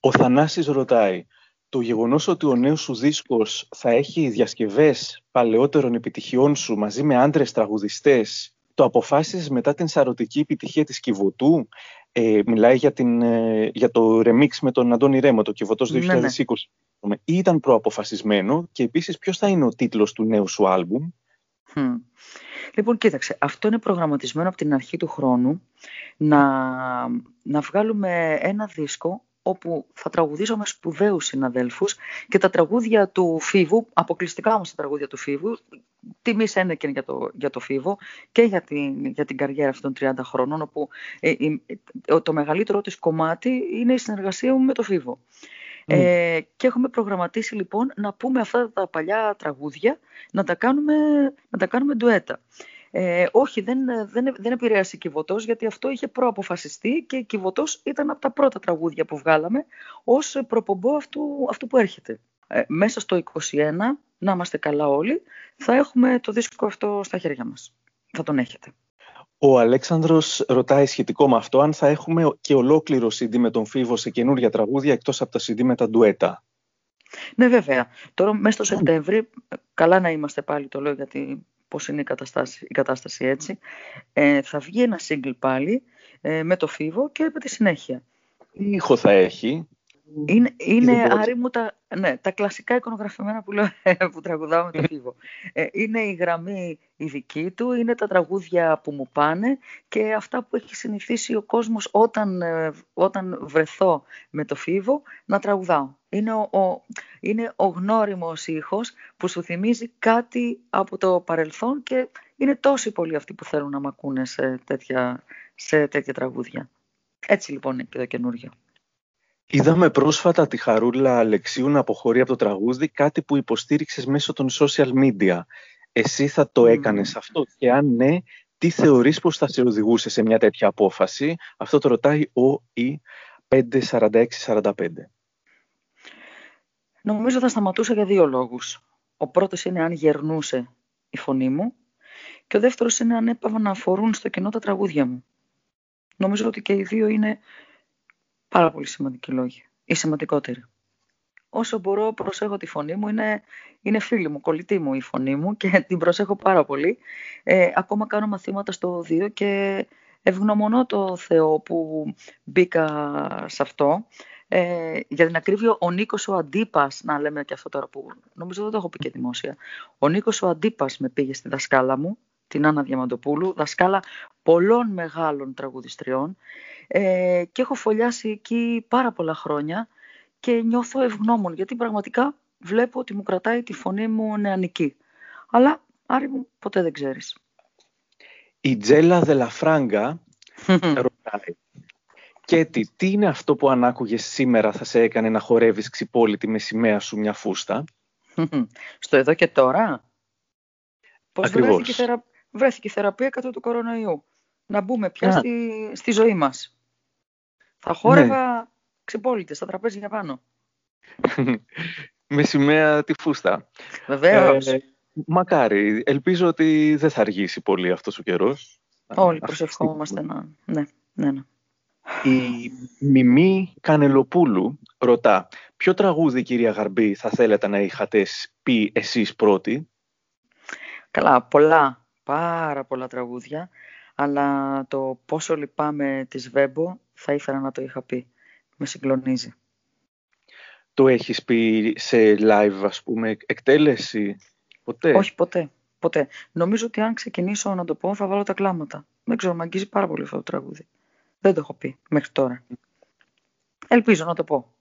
Ο Θανάσης ρωτάει, το γεγονός ότι ο νέος σου δίσκος θα έχει διασκευές παλαιότερων επιτυχιών σου μαζί με άντρες τραγουδιστές το αποφάσισες μετά την σαρωτική επιτυχία της Κιβωτού; Ε, μιλάει για, την, ε, για το remix με τον Αντώνη Ρέμο, το Κιβωτός 2020. Ναι, ναι. Ή ήταν προαποφασισμένο και επίσης ποιος θα είναι ο τίτλος του νέου σου άλμπουμ; Λοιπόν, κοίταξε, αυτό είναι προγραμματισμένο από την αρχή του χρόνου να, να βγάλουμε ένα δίσκο όπου θα τραγουδήσω με σπουδαίους συναδέλφους και τα τραγούδια του Φίβου, αποκλειστικά όμως τα τραγούδια του Φίβου, τιμή ένεκεν για το, για το Φίβο και για την, για την καριέρα αυτών των 30 χρόνων, όπου ε, ε, το μεγαλύτερο της κομμάτι είναι η συνεργασία μου με το Φίβο. Ε, και έχουμε προγραμματίσει λοιπόν να πούμε αυτά τα παλιά τραγούδια, να τα κάνουμε, να τα κάνουμε ντουέτα. Ε, όχι, δεν, δεν, δεν επηρέασε Κιβωτός, γιατί αυτό είχε προαποφασιστεί και Κιβωτός ήταν από τα πρώτα τραγούδια που βγάλαμε ως προπομπό αυτού, αυτού που έρχεται. Ε, μέσα στο 21, να είμαστε καλά όλοι, θα έχουμε το δίσκο αυτό στα χέρια μας. Θα τον έχετε. Ο Αλέξανδρος ρωτάει σχετικό με αυτό αν θα έχουμε και ολόκληρο CD με τον Φίβο σε καινούργια τραγούδια εκτός από τα CD με τα ντουέτα. Ναι βέβαια. Τώρα μέσα στο Σεπτέμβρη, καλά να είμαστε πάλι το λέω γιατί πώς είναι η κατάσταση, η κατάσταση έτσι, ε, θα βγει ένα single πάλι ε, με το φίβο και με τη συνέχεια. Τι ήχο θα έχει. Είναι, είναι Άρη μου τα, ναι, τα κλασικά εικονογραφημένα που, λέω, που τραγουδάω με το φίβο. Ε, είναι η γραμμή η δική του, είναι τα τραγούδια που μου πάνε και αυτά που έχει συνηθίσει ο κόσμος όταν, ε, όταν βρεθώ με το φίβο να τραγουδάω. Είναι ο, ο, είναι ο γνώριμος ήχος που σου θυμίζει κάτι από το παρελθόν και είναι τόσοι πολλοί αυτοί που θέλουν να μ' ακούνε σε τέτοια, σε τέτοια τραγούδια. Έτσι λοιπόν είναι και το καινούριο. Είδαμε πρόσφατα τη Χαρούλα Αλεξίου να αποχωρεί από το τραγούδι, κάτι που υποστήριξες μέσω των social media. Εσύ θα το έκανες αυτό και αν ναι, τι θεωρείς πως θα σε οδηγούσε σε μια τέτοια απόφαση; Αυτό το ρωτάει ο Ι 54645. Νομίζω θα σταματούσα για δύο λόγους. Ο πρώτος είναι αν γερνούσε η φωνή μου και ο δεύτερος είναι αν έπαβα να αφορούν στο κοινό τα τραγούδια μου. Νομίζω ότι και οι δύο είναι πάρα πολύ σημαντικοί λόγοι. Οι σημαντικότεροι. Όσο μπορώ προσέχω τη φωνή μου, είναι, είναι φίλη μου, κολλητή μου η φωνή μου και την προσέχω πάρα πολύ. Ε, ακόμα κάνω μαθήματα στο 2 και ευγνωμονώ το Θεό που μπήκα σε αυτό. Ε, για την ακρίβεια, ο Νίκος ο Αντίπας, να λέμε και αυτό τώρα που νομίζω δεν το έχω πει και δημόσια, ο Νίκος ο Αντίπας με πήγε στη δασκάλα μου, την Άννα Διαμαντοπούλου, δασκάλα πολλών μεγάλων τραγουδιστριών ε, και έχω φωλιάσει εκεί πάρα πολλά χρόνια και νιώθω ευγνώμων γιατί πραγματικά βλέπω ότι μου κρατάει τη φωνή μου νεανική. Αλλά, Άρη μου, ποτέ δεν ξέρεις. Η Τζέλα Δελαφράγκα ρωτάει και τι, τι είναι αυτό που αν άκουγες σήμερα θα σε έκανε να χορεύεις ξυπόλυτη με σημαία σου μια φούστα; Στο εδώ και τώρα; Πώς βρέθηκε, θερα... βρέθηκε η θεραπεία κατά του κορονοϊού; Να μπούμε πια στη... στη ζωή μας. Θα χόρευα ναι. ξυπόλυτη στα τραπέζια πάνω. με σημαία τη φούστα. Βεβαίως. Ε, μακάρι. Ελπίζω ότι δεν θα αργήσει πολύ αυτός ο καιρός. Όλοι προσευχόμαστε να... Ναι, ναι, ναι. Η Μιμή Κανελοπούλου ρωτά ποιο τραγούδι κυρία Γαρμπή θα θέλετε να είχατε πει εσείς πρώτοι; Καλά, πολλά, πάρα πολλά τραγούδια, αλλά το πόσο λυπάμαι της Βέμπο θα ήθελα να το είχα πει. Με συγκλονίζει. Το έχεις πει σε live, ας πούμε, εκτέλεση, ποτέ; Όχι, ποτέ. Ποτέ. Νομίζω ότι αν ξεκινήσω να το πω θα βάλω τα κλάματα. Δεν ξέρω, με αγγίζει πάρα πολύ αυτό το τραγούδι. Δεν το έχω πει μέχρι τώρα. Ελπίζω να το πω.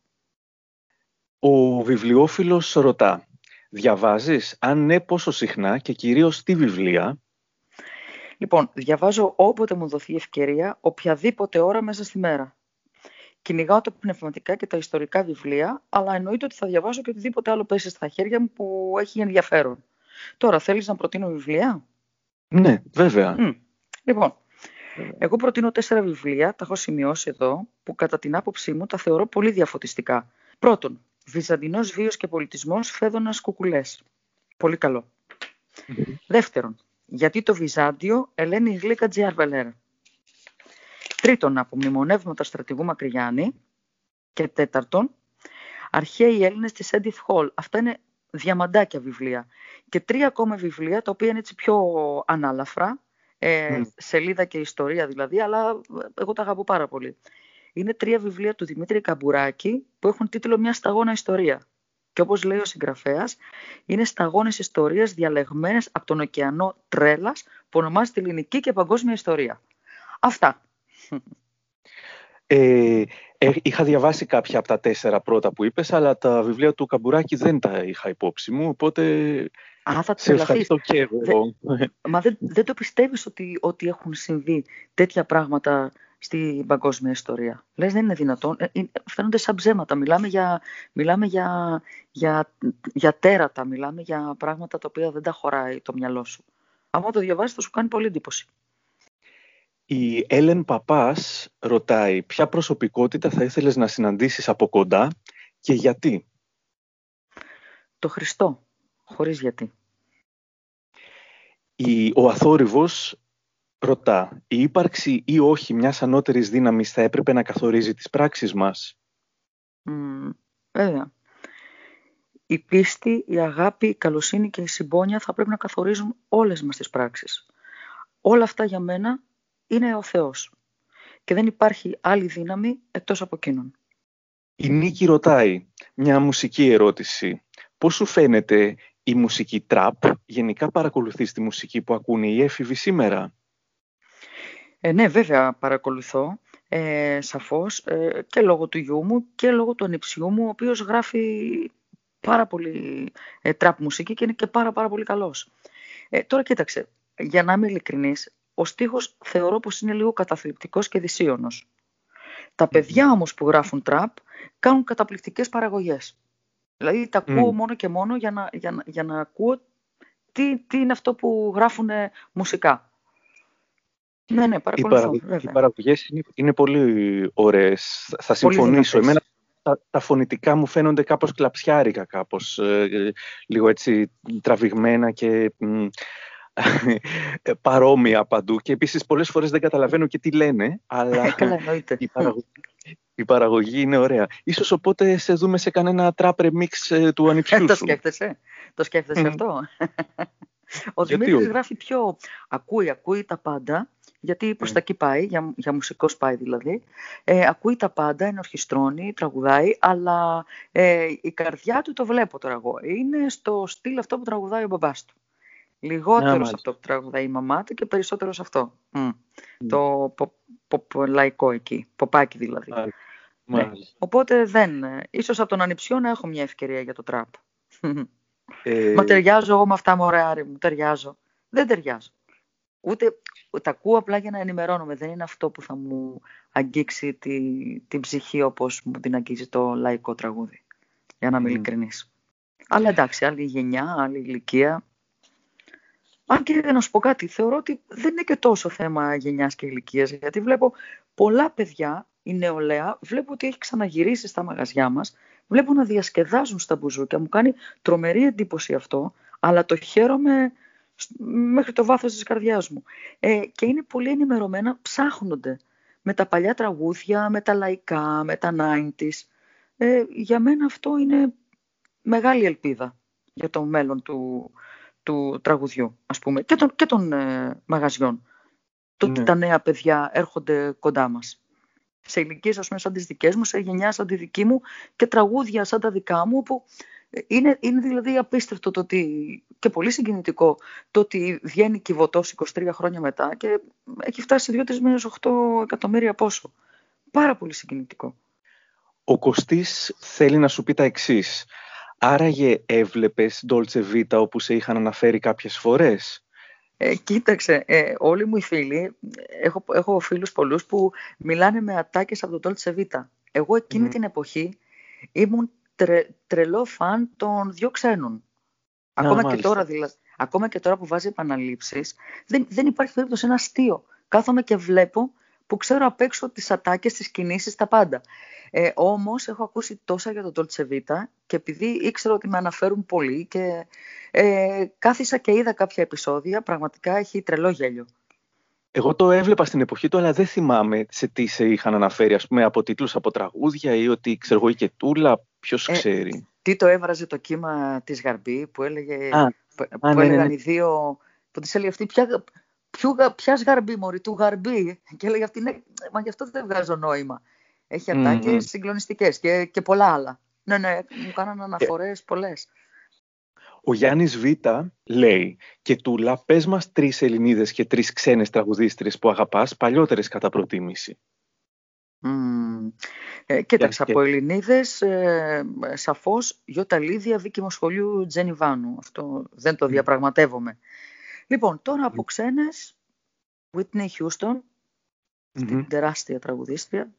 Ο βιβλιοφίλος ρωτά. Διαβάζεις, αν ναι πόσο συχνά και κυρίως τι βιβλία; Λοιπόν, διαβάζω όποτε μου δοθεί ευκαιρία, οποιαδήποτε ώρα μέσα στη μέρα. Κυνηγάω τα πνευματικά και τα ιστορικά βιβλία, αλλά εννοείται ότι θα διαβάσω και οτιδήποτε άλλο πέσει στα χέρια μου που έχει ενδιαφέρον. Τώρα, θέλεις να προτείνω βιβλία; Ναι, βέβαια. Λοιπόν, εγώ προτείνω τέσσερα βιβλία, τα έχω σημειώσει εδώ, που κατά την άποψή μου τα θεωρώ πολύ διαφωτιστικά. Πρώτον, Βυζαντινός βίος και πολιτισμός Φέδωνας Κουκουλές. Πολύ καλό. Δεύτερον, γιατί το Βυζάντιο Ελένη Γλύκα Τζιαρβελέρ. Τρίτον, από μνημονεύματα στρατηγού Μακρυγιάννη. Και τέταρτον, αρχαίοι Έλληνες της Έντιθ Χολ. Αυτά είναι διαμαντάκια βιβλία. Και τρία ακόμα βιβλία, τα οποία είναι έτσι πιο ανάλαφρα, ε, σελίδα και ιστορία δηλαδή, αλλά εγώ τα αγαπώ πάρα πολύ. Είναι τρία βιβλία του Δημήτρη Καμπουράκη που έχουν τίτλο «Μια σταγόνα ιστορία». Και όπως λέει ο συγγραφέας, είναι σταγόνες ιστορίες διαλεγμένες από τον ωκεανό τρέλας που ονομάζεται ελληνική και παγκόσμια ιστορία. Αυτά. Ε, ε, είχα διαβάσει κάποια από τα τέσσερα πρώτα που είπες, αλλά τα βιβλία του Καμπουράκη δεν τα είχα υπόψη μου, οπότε Α, θα σε ευχαριστώ και εγώ. μα δεν, δεν το πιστεύεις ότι, ότι έχουν συμβεί τέτοια πράγματα στην παγκόσμια ιστορία. Λες δεν είναι δυνατόν. Ε, φαίνονται σαν ψέματα. Μιλάμε για, μιλάμε για, για, για τέρατα. Μιλάμε για πράγματα τα οποία δεν τα χωράει το μυαλό σου. Αν το διαβάσεις θα σου κάνει πολύ εντύπωση. Η Έλεν Παπάς ρωτάει ποια προσωπικότητα θα ήθελες να συναντήσεις από κοντά και γιατί; Το Χριστό, χωρίς γιατί. Η, ο αθόρυβος ρωτά, η ύπαρξη ή όχι μιας ανώτερης δύναμης θα έπρεπε να καθορίζει τις πράξεις μας; Mm, βέβαια. Η πίστη, η αγάπη, η καλοσύνη και η συμπόνια θα πρέπει να καθορίζουν όλες μας τις πράξεις. Όλα αυτά για μένα είναι ο Θεός. Και δεν υπάρχει άλλη δύναμη εκτός από εκείνον. Η Νίκη ρωτάει μια μουσική ερώτηση. Πώς σου φαίνεται η μουσική τραπ, γενικά παρακολουθείς τη μουσική που ακούνε οι έφηβοι σήμερα; Ε, ναι, βέβαια παρακολουθώ, ε, σαφώς, ε, και λόγω του γιού μου και λόγω του ανιψιού μου, ο οποίος γράφει πάρα πολύ ε, τραπ μουσική και είναι και πάρα πάρα πολύ καλός. Ε, τώρα κοίταξε, για να είμαι ειλικρινής, ο στίχος θεωρώ πως είναι λίγο καταθλιπτικός και δυσίωνος. Τα παιδιά όμως που γράφουν τραπ κάνουν καταπληκτικές παραγωγές. Δηλαδή τα ακούω μόνο και μόνο για να, για, να, για να ακούω τι, τι είναι αυτό που γράφουν μουσικά. Ναι, ναι, παρακολουθώ. Οι, παρα, οι παραγωγές είναι, είναι πολύ ωραίες. Θα συμφωνήσω. Εμένα τα, τα, φωνητικά μου φαίνονται κάπως κλαψιάρικα, κάπως ε, λίγο έτσι τραβηγμένα και παρόμοια παντού και επίσης πολλές φορές δεν καταλαβαίνω και τι λένε, αλλά Καλά, η, παραγωγή, η παραγωγή είναι ωραία. Ίσως οπότε σε δούμε σε κανένα trap remix ε, του ανιψιού σου. το σκέφτεσαι, το σκέφτεσαι αυτό. Ο Δημήτρης γράφει πιο, ακούει, ακούει τα πάντα, γιατί προς τα εκεί πάει, για, για μουσικός πάει δηλαδή. Ε, ακούει τα πάντα, ενορχιστρώνει, τραγουδάει, αλλά ε, η καρδιά του το βλέπω τώρα εγώ. Είναι στο στυλ αυτό που τραγουδάει ο μπαμπάς του. Λιγότερος σε αυτό που τραγουδάει η μαμά του και περισσότερος σε αυτό. Το πο, λαϊκό εκεί, ποπάκι δηλαδή. Ναι. Οπότε δεν. Ίσως από τον ανιψιό να έχω μια ευκαιρία για το τραπ. Ε... Μα ταιριάζω εγώ με αυτά μωρεάρι μου. Ταιριάζω. Δεν ταιριάζω. Ούτε τα ακούω απλά για να ενημερώνομαι. Δεν είναι αυτό που θα μου αγγίξει τη, την ψυχή όπως μου την αγγίζει το λαϊκό τραγούδι. Για να είμαι mm. ειλικρινής. Αλλά εντάξει, άλλη γενιά, άλλη ηλικία. Αν και να σου πω κάτι, θεωρώ ότι δεν είναι και τόσο θέμα γενιάς και ηλικίας, γιατί βλέπω πολλά παιδιά, η νεολαία, βλέπω ότι έχει ξαναγυρίσει στα μαγαζιά μας, βλέπω να διασκεδάζουν στα μπουζούκια. Μου κάνει τρομερή εντύπωση αυτό, αλλά το χαίρομαι μέχρι το βάθος της καρδιάς μου. Ε, και είναι πολύ ενημερωμένα, ψάχνονται με τα παλιά τραγούδια, με τα λαϊκά, με τα 90's. Ε, για μένα αυτό είναι μεγάλη ελπίδα για το μέλλον του, του τραγουδιού, ας πούμε, και των, και των ε, μαγαζιών. Το ότι ναι. τα νέα παιδιά έρχονται κοντά μας. Σε ηλικίες, ας πούμε, σαν τις δικές μου, σε γενιά σαν τη δική μου και τραγούδια σαν τα δικά μου, που ε, είναι, είναι δηλαδή απίστευτο το ότι, και πολύ συγκινητικό το ότι βγαίνει κυβωτός 23 χρόνια μετά και έχει φτάσει 2-3 μήνες 8 εκατομμύρια πόσο. Πάρα πολύ συγκινητικό. Ο Κωστής θέλει να σου πει τα εξής άραγε έβλεπες Dolce Vita όπου σε είχαν αναφέρει κάποιες φορές; Ε, κοίταξε, ε, όλοι μου οι φίλοι, έχω, έχω φίλους πολλούς που μιλάνε με ατάκες από το Dolce Vita. Εγώ εκείνη την εποχή ήμουν τρελό φαν των δύο ξένων. Ακόμα, και τώρα, δηλαδή, ακόμα και τώρα που βάζει επαναλήψεις, δεν, δεν υπάρχει περίπτωση ένα αστείο. Κάθομαι και βλέπω που ξέρω απ' έξω τις ατάκες, τις κινήσεις, τα πάντα. Ε, όμως έχω ακούσει τόσα για τον Dolce Vita και επειδή ήξερα ότι με αναφέρουν πολύ και ε, κάθισα και είδα κάποια επεισόδια, πραγματικά έχει τρελό γέλιο. Εγώ το έβλεπα στην εποχή του, αλλά δεν θυμάμαι σε τι σε είχαν αναφέρει, ας πούμε, από τίτλους από τραγούδια ή ότι ξέρω εγώ η Κετούλα, ποιος ε, ξέρει. Τι το έβραζε το κύμα της Γαρμπή που έλεγε, α, που, α, ναι, ναι, έλεγαν ναι. οι δύο, που της έλεγε αυτή, ποια, ποιας Γαρμπή μωρή, του Γαρμπή. Και έλεγε αυτή, ναι, μα γι' αυτό δεν βγάζω νόημα. Έχει ατάκες mm-hmm. συγκλονιστικές και, και πολλά άλλα. Ναι, ναι, μου κάνανε αναφορές yeah. πολλές. Ο Γιάννης Β λέει «Και τούλα, πες μας τρεις Ελληνίδες και τρεις ξένες τραγουδίστρες που αγαπάς, παλιότερες κατά προτίμηση». Mm. Ε, κοίταξε, από Ελληνίδες, ε, σαφώς, Γιώτα Λίδια, Βίκη Μοσχολιού, Τζένι Βάνου. Αυτό δεν το διαπραγματεύομαι. Λοιπόν, τώρα από ξένες, Whitney Houston, την τεράστια τραγουδίστρια,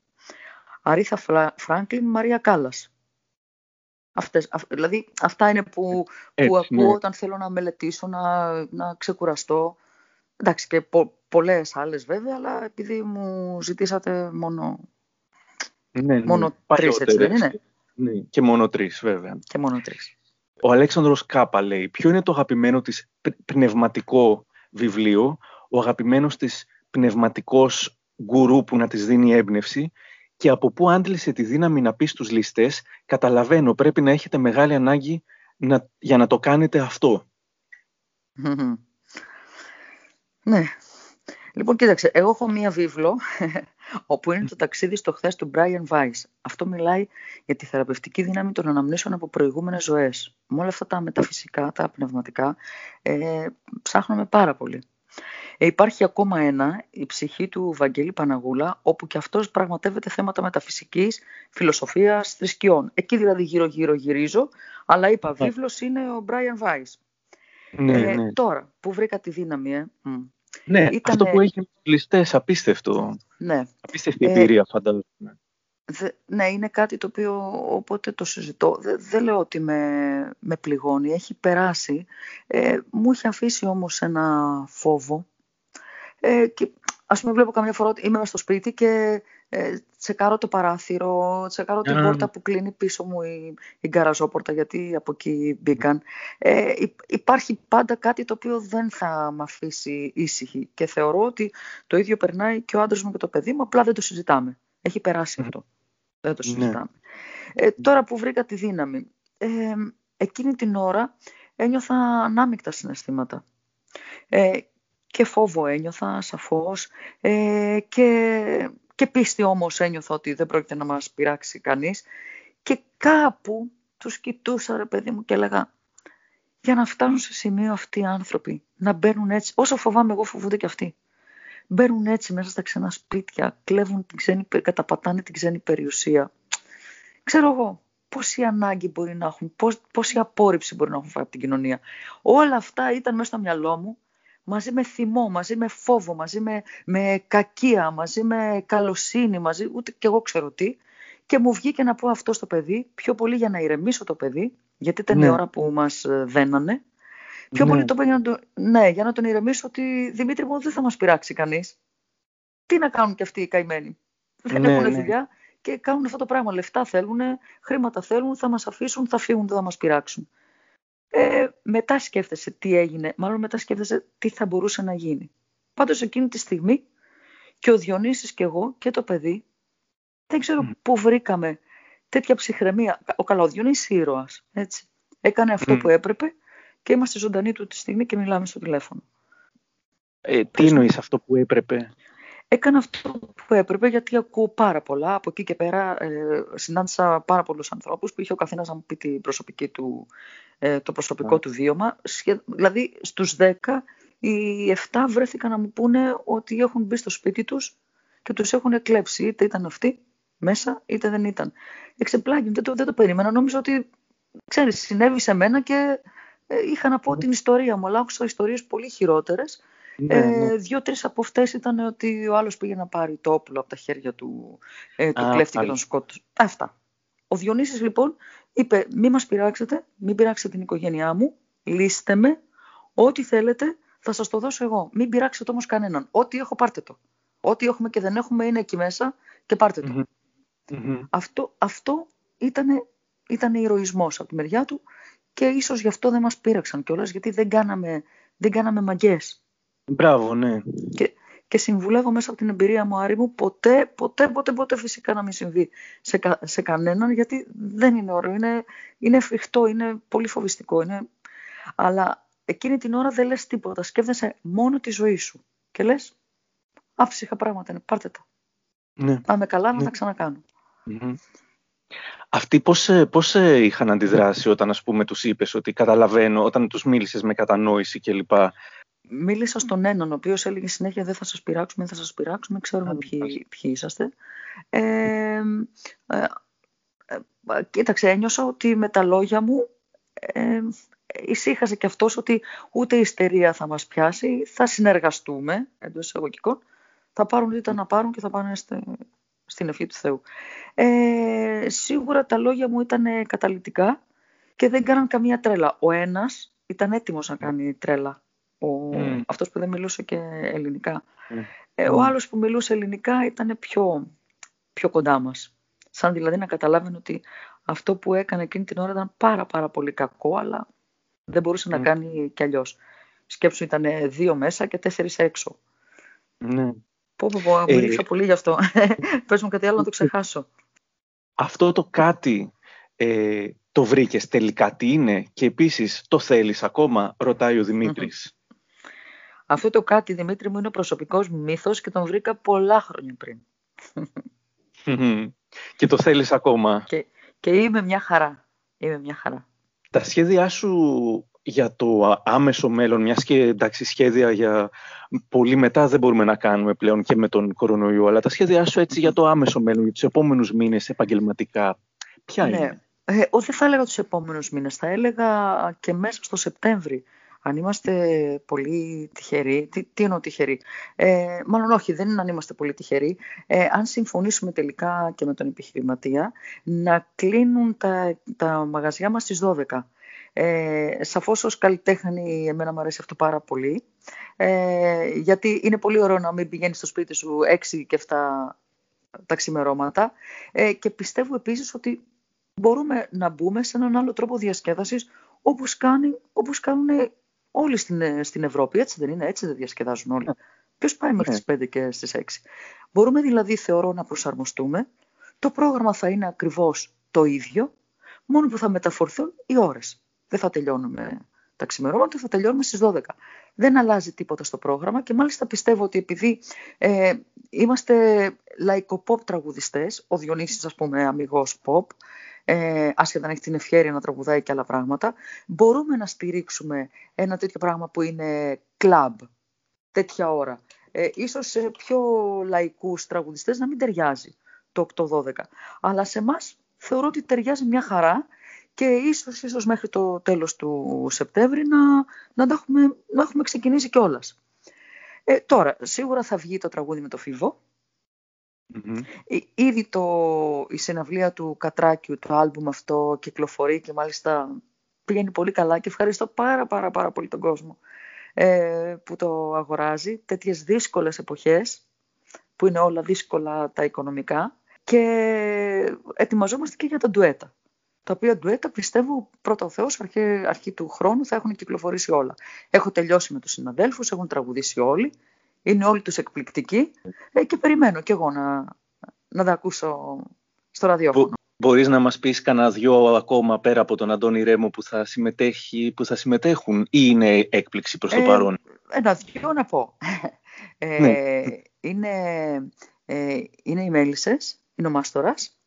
Αρίθα Φράγκλιν, Μαρία Κάλλας. Αυτές, δηλαδή αυτά είναι που, που ακούω ναι. όταν θέλω να μελετήσω, να, να ξεκουραστώ. Εντάξει και πο, πολλές άλλες βέβαια, αλλά επειδή μου ζητήσατε μόνο, ναι, ναι. μόνο τρεις έτσι δεν είναι; Ναι, και μόνο τρεις βέβαια. Και μόνο τρεις. Ο Αλέξανδρος Κάπα λέει, ποιο είναι το αγαπημένο της πνευματικό βιβλίο, ο αγαπημένος της πνευματικός γκουρού που να της δίνει έμπνευση; Και από πού άντλησε τη δύναμη να πει στους ληστές «Καταλαβαίνω, πρέπει να έχετε μεγάλη ανάγκη να, για να το κάνετε αυτό». Ναι. Λοιπόν, κοίταξε, εγώ έχω μία βίβλο όπου είναι το ταξίδι στο χθες του Brian Weiss. Αυτό μιλάει για τη θεραπευτική δύναμη των αναμνήσεων από προηγούμενες ζωές. Με όλα αυτά τα μεταφυσικά, τα πνευματικά, ε, ψάχνουμε πάρα πολύ. Ε, υπάρχει ακόμα ένα, η ψυχή του Βαγγέλη Παναγούλα, όπου και αυτός πραγματεύεται θέματα μεταφυσικής, φιλοσοφίας, θρησκειών. Εκεί δηλαδή γύρω-γύρω γυρίζω, αλλά είπα, ναι. βίβλος είναι ο Μπράιαν Βάις. Ναι, ε, ναι. Τώρα, που βρήκα τη δύναμη, ε. Ναι, αυτό που έχει ληστές, απίστευτο. Ναι. Απίστευτη εμπειρία, φαντάζομαι. ναι, είναι κάτι το οποίο όποτε το συζητώ, δεν δε λέω ότι με, με πληγώνει, έχει περάσει. Ε, μου έχει αφήσει όμως ένα φόβο ε, και ας πούμε βλέπω καμιά φορά ότι είμαι στο σπίτι και ε, τσεκάρω το παράθυρο, τσεκάρω την πόρτα που κλείνει πίσω μου η, η γκαραζόπορτα γιατί από εκεί μπήκαν. Ε, υπάρχει πάντα κάτι το οποίο δεν θα με αφήσει ήσυχη και θεωρώ ότι το ίδιο περνάει και ο άντρας μου και το παιδί μου, απλά δεν το συζητάμε. Έχει περάσει αυτό. Δεν το ναι. συζητάμε. Ε, τώρα που βρήκα τη δύναμη, ε, εκείνη την ώρα ένιωθα ανάμεικτα συναισθήματα. Ε, και φόβο ένιωθα σαφώς ε, και, και πίστη όμως ένιωθα ότι δεν πρόκειται να μας πειράξει κανείς και κάπου τους κοιτούσα ρε παιδί μου και έλεγα για να φτάνουν σε σημείο αυτοί οι άνθρωποι να μπαίνουν έτσι, όσο φοβάμαι εγώ φοβούνται και αυτοί μπαίνουν έτσι μέσα στα ξένα σπίτια κλέβουν την ξένη, καταπατάνε την ξένη περιουσία ξέρω εγώ πόση ανάγκη μπορεί να έχουν, πόση απόρριψη μπορεί να έχουν φάει από την κοινωνία. Όλα αυτά ήταν μέσα στο μυαλό μου μαζί με θυμό, μαζί με φόβο, μαζί με, με κακία, μαζί με καλοσύνη, μαζί ούτε και εγώ ξέρω τι. Και μου βγήκε να πω αυτό στο παιδί, πιο πολύ για να ηρεμήσω το παιδί, γιατί ήταν ναι. η ώρα που μας ε, δένανε. Πιο ναι. πολύ το παιδί για να, το, ναι, για να τον ηρεμήσω ότι Δημήτρη μου δεν θα μας πειράξει κανείς. Τι να κάνουν και αυτοί οι καημένοι; Δεν ναι, έχουν ναι. δουλειά και κάνουν αυτό το πράγμα. Λεφτά θέλουν, χρήματα θέλουν, θα μας αφήσουν, θα φύγουν, δεν θα μας πειράξουν. Ε, μετά σκέφτεσαι τι έγινε, μάλλον μετά σκέφτεσαι τι θα μπορούσε να γίνει. Πάντως εκείνη τη στιγμή και ο Διονύσης και εγώ και το παιδί δεν ξέρω πού βρήκαμε τέτοια ψυχραιμία. Ο καλά, ο Διονύσης ήρωας, έτσι. Έκανε αυτό που έπρεπε και είμαστε ζωντανοί του τη στιγμή και μιλάμε στο τηλέφωνο. Ε, τι εννοείς αυτό που έπρεπε; Έκανα αυτό που έπρεπε γιατί ακούω πάρα πολλά. Από εκεί και πέρα ε, συνάντησα πάρα πολλούς ανθρώπους που είχε ο καθένας να μου πει την προσωπική του ε, το προσωπικό του βίωμα. Δηλαδή στους 10 οι 7 βρέθηκαν να μου πούνε ότι έχουν μπει στο σπίτι τους και τους έχουν κλέψει. Είτε ήταν αυτοί μέσα είτε δεν ήταν. Εξεπλάγει, δεν το, δεν το περίμενα. Νόμιζα ότι ξέρεις, συνέβη σε μένα και ε, είχα να πω την ιστορία μου, αλλά άκουσα ιστορίες πολύ χειρότερες. Ναι, ε, ναι. Δύο-τρεις από αυτές ήταν ότι ο άλλος πήγε να πάρει το όπλο από τα χέρια του, ε, του κλέφτη και τον σκότωσε. Αυτά. Ο Διονύσης λοιπόν είπε μη μας πειράξετε, μην πειράξετε την οικογένειά μου, λύστε με, ό,τι θέλετε θα σας το δώσω εγώ. Μην πειράξετε όμως κανέναν. Ό,τι έχω πάρτε το. Ό,τι έχουμε και δεν έχουμε είναι εκεί μέσα και πάρτε το. Αυτό, αυτό ήταν, ήταν ηρωισμός από τη μεριά του και ίσως γι' αυτό δεν μας πείραξαν κιόλας γιατί δεν κάναμε, δεν κάναμε μαγκές. Μπράβο, ναι. Και, και συμβουλεύω μέσα από την εμπειρία μου, Άρη μου, ποτέ, ποτέ, ποτέ, ποτέ φυσικά να μην συμβεί σε, σε κανέναν, γιατί δεν είναι ωραίο, είναι, είναι φρικτό, είναι πολύ φοβιστικό, είναι... αλλά εκείνη την ώρα δεν λες τίποτα, σκέφτεσαι μόνο τη ζωή σου και λες, άψυχα πράγματα είναι, πάρτε τα. Ναι. Πάμε καλά να ναι. τα ξανακάνω. Αυτοί πώς, ε, πώς ε, είχαν αντιδράσει όταν ας πούμε τους είπες ότι καταλαβαίνω, όταν τους μίλησες με κατανόηση κλπ. Μίλησα στον έναν, ο οποίος έλεγε συνέχεια δεν θα σας πειράξουμε, δεν θα σας πειράξουμε, ξέρουμε ποιοι, ποιοι είσαστε. Ε, ε, ε, κοίταξε, ένιωσα ότι με τα λόγια μου ε, ησύχασε και αυτός ότι ούτε η ιστερία θα μας πιάσει, θα συνεργαστούμε, εντός εισαγωγικών, θα πάρουν τι ήταν να πάρουν και θα πάνε στην ευχή του Θεού. Ε, σίγουρα τα λόγια μου ήταν καταλητικά και δεν κάναν καμία τρέλα. Ο ένας ήταν έτοιμος να κάνει τρέλα. Ο, mm. Αυτός που δεν μιλούσε και ελληνικά. Mm. Ε, ο άλλος που μιλούσε ελληνικά ήταν πιο, πιο κοντά μας. Σαν δηλαδή να καταλάβαινε ότι αυτό που έκανε εκείνη την ώρα ήταν πάρα πάρα πολύ κακό, αλλά δεν μπορούσε να κάνει κι αλλιώς. Σκέψου ήταν δύο μέσα και τέσσερις έξω. Ναι. Πω, πω, πω, ε, πολύ γι' αυτό. Πες μου κάτι άλλο να το ξεχάσω. Αυτό το κάτι ε, το βρήκες τελικά τι είναι και επίσης το θέλεις ακόμα, ρωτάει ο Δημήτρης. Αυτό το κάτι, Δημήτρη μου, είναι ο προσωπικός μύθος και τον βρήκα πολλά χρόνια πριν. και το θέλεις ακόμα. Και, και είμαι μια χαρά. Είμαι μια χαρά. Τα σχέδιά σου για το άμεσο μέλλον, μιας και εντάξει σχέδια για πολύ μετά δεν μπορούμε να κάνουμε πλέον και με τον κορονοϊό, αλλά τα σχέδιά σου έτσι για το άμεσο μέλλον, για τους επόμενους μήνες επαγγελματικά, ποια ναι. είναι; Ε, όχι δεν θα έλεγα τους επόμενους μήνες, θα έλεγα και μέσα στο Σεπτέμβρη. Αν είμαστε πολύ τυχεροί, τι, τι εννοώ τυχεροί, ε, μάλλον όχι, δεν είναι αν είμαστε πολύ τυχεροί, ε, αν συμφωνήσουμε τελικά και με τον επιχειρηματία, να κλείνουν τα, τα μαγαζιά μας στις 12. Ε, σαφώς ως καλλιτέχνη εμένα μου αρέσει αυτό πάρα πολύ, ε, γιατί είναι πολύ ωραίο να μην πηγαίνεις στο σπίτι σου 6 και 7 τα ξημερώματα ε, και πιστεύω επίσης ότι μπορούμε να μπούμε σε έναν άλλο τρόπο διασκέδασης όπως, κάνει, όπως κάνουν όλοι στην, στην Ευρώπη. Έτσι δεν είναι, έτσι δεν διασκεδάζουν όλοι. Ποιος πάει μέχρι ναι. τις 5 και στις 6. Μπορούμε δηλαδή θεωρώ να προσαρμοστούμε. Το πρόγραμμα θα είναι ακριβώς το ίδιο, μόνο που θα μεταφορθούν οι ώρες δεν θα τελειώνουμε τα ξημερώματα, θα τελειώνουμε στις 12. Δεν αλλάζει τίποτα στο πρόγραμμα και μάλιστα πιστεύω ότι επειδή ε, είμαστε λαϊκοποπ τραγουδιστές, ο Διονύσης ας πούμε αμυγός pop, ε, άσχετα να έχει την ευχαίρεια να τραγουδάει και άλλα πράγματα, μπορούμε να στηρίξουμε ένα τέτοιο πράγμα που είναι club, τέτοια ώρα. Ε, ίσως σε πιο λαϊκούς τραγουδιστές να μην ταιριάζει το 8-12. Αλλά σε εμάς θεωρώ ότι ταιριάζει μια χαρά και ίσως, ίσως μέχρι το τέλος του Σεπτέμβρη να, να, έχουμε, να έχουμε ξεκινήσει κιόλας. Ε, τώρα, σίγουρα θα βγει το τραγούδι με το φιβο ε, Ήδη το, η συναυλία του Κατράκιου, το άλμπουμ αυτό κυκλοφορεί και μάλιστα πηγαίνει πολύ καλά και ευχαριστώ πάρα πάρα πάρα πολύ τον κόσμο ε, που το αγοράζει. Τέτοιες δύσκολες εποχές που είναι όλα δύσκολα τα οικονομικά και ετοιμαζόμαστε και για τα ντουέτα τα οποία ντουέτα πιστεύω πρώτα ο Θεός αρχή, αρχή του χρόνου θα έχουν κυκλοφορήσει όλα. Έχω τελειώσει με τους συναδέλφους, έχουν τραγουδήσει όλοι, είναι όλοι τους εκπληκτικοί ε, και περιμένω κι εγώ να, να τα ακούσω στο ραδιόφωνο. Μπορείς να μας πεις κανένα δυο ακόμα πέρα από τον Αντώνη Ρέμο που θα, συμμετέχει, που θα συμμετέχουν ή είναι έκπληξη προς το ε, παρόν; Ένα δυο να πω. Ε, ναι. είναι, ε, είναι οι Μέλισσες, είναι ο Μάστορας,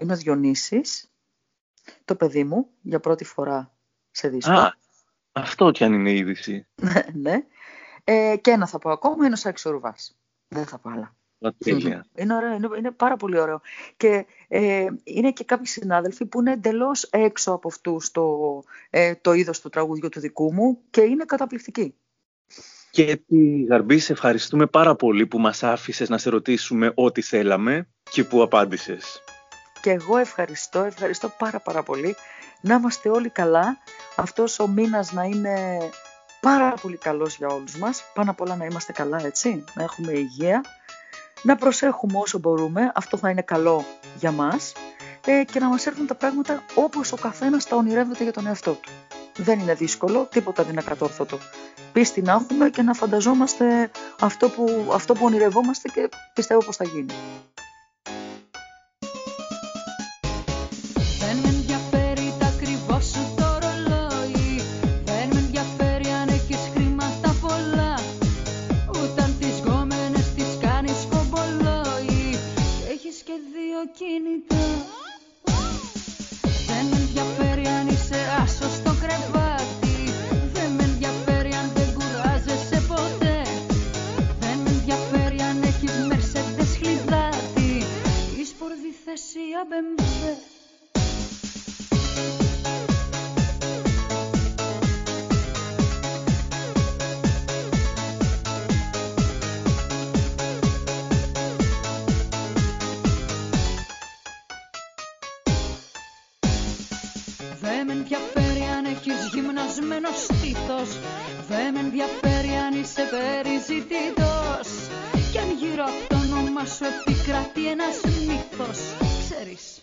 είναι ο Διονύσης, το παιδί μου για πρώτη φορά σε δίσκο. Α, αυτό κι αν είναι είδηση. ναι. Ε, και ένα θα πω ακόμα, είναι ο Σάκης Ρουβάς. Δεν θα πω άλλα. Τέλεια. Είναι ωραίο, είναι, είναι πάρα πολύ ωραίο. Και ε, είναι και κάποιοι συνάδελφοι που είναι εντελώς έξω από αυτού το, ε, το είδος του τραγουδιού του δικού μου και είναι καταπληκτικοί. Και τη Γαρμπής, σε ευχαριστούμε πάρα πολύ που μας άφησες να σε ρωτήσουμε ό,τι θέλαμε και που απάντησες. Και εγώ ευχαριστώ, ευχαριστώ πάρα πάρα πολύ. Να είμαστε όλοι καλά. Αυτός ο μήνας να είναι πάρα πολύ καλός για όλους μας. Πάνω απ' όλα να είμαστε καλά, έτσι, να έχουμε υγεία. Να προσέχουμε όσο μπορούμε, αυτό θα είναι καλό για μας. Ε, και να μας έρθουν τα πράγματα όπως ο καθένας τα ονειρεύεται για τον εαυτό του. Δεν είναι δύσκολο, τίποτα δεν είναι κατόρθωτο. Πίστη να έχουμε και να φανταζόμαστε αυτό που, αυτό που ονειρευόμαστε και πιστεύω πως θα γίνει. Δεν με ενδιαφέρει αν έχεις γυμνασμένος στήθος Δεν με ενδιαφέρει αν είσαι περιζητητός. Κι αν γύρω από το όνομα σου επικρατεί ένας μύθος Ξέρεις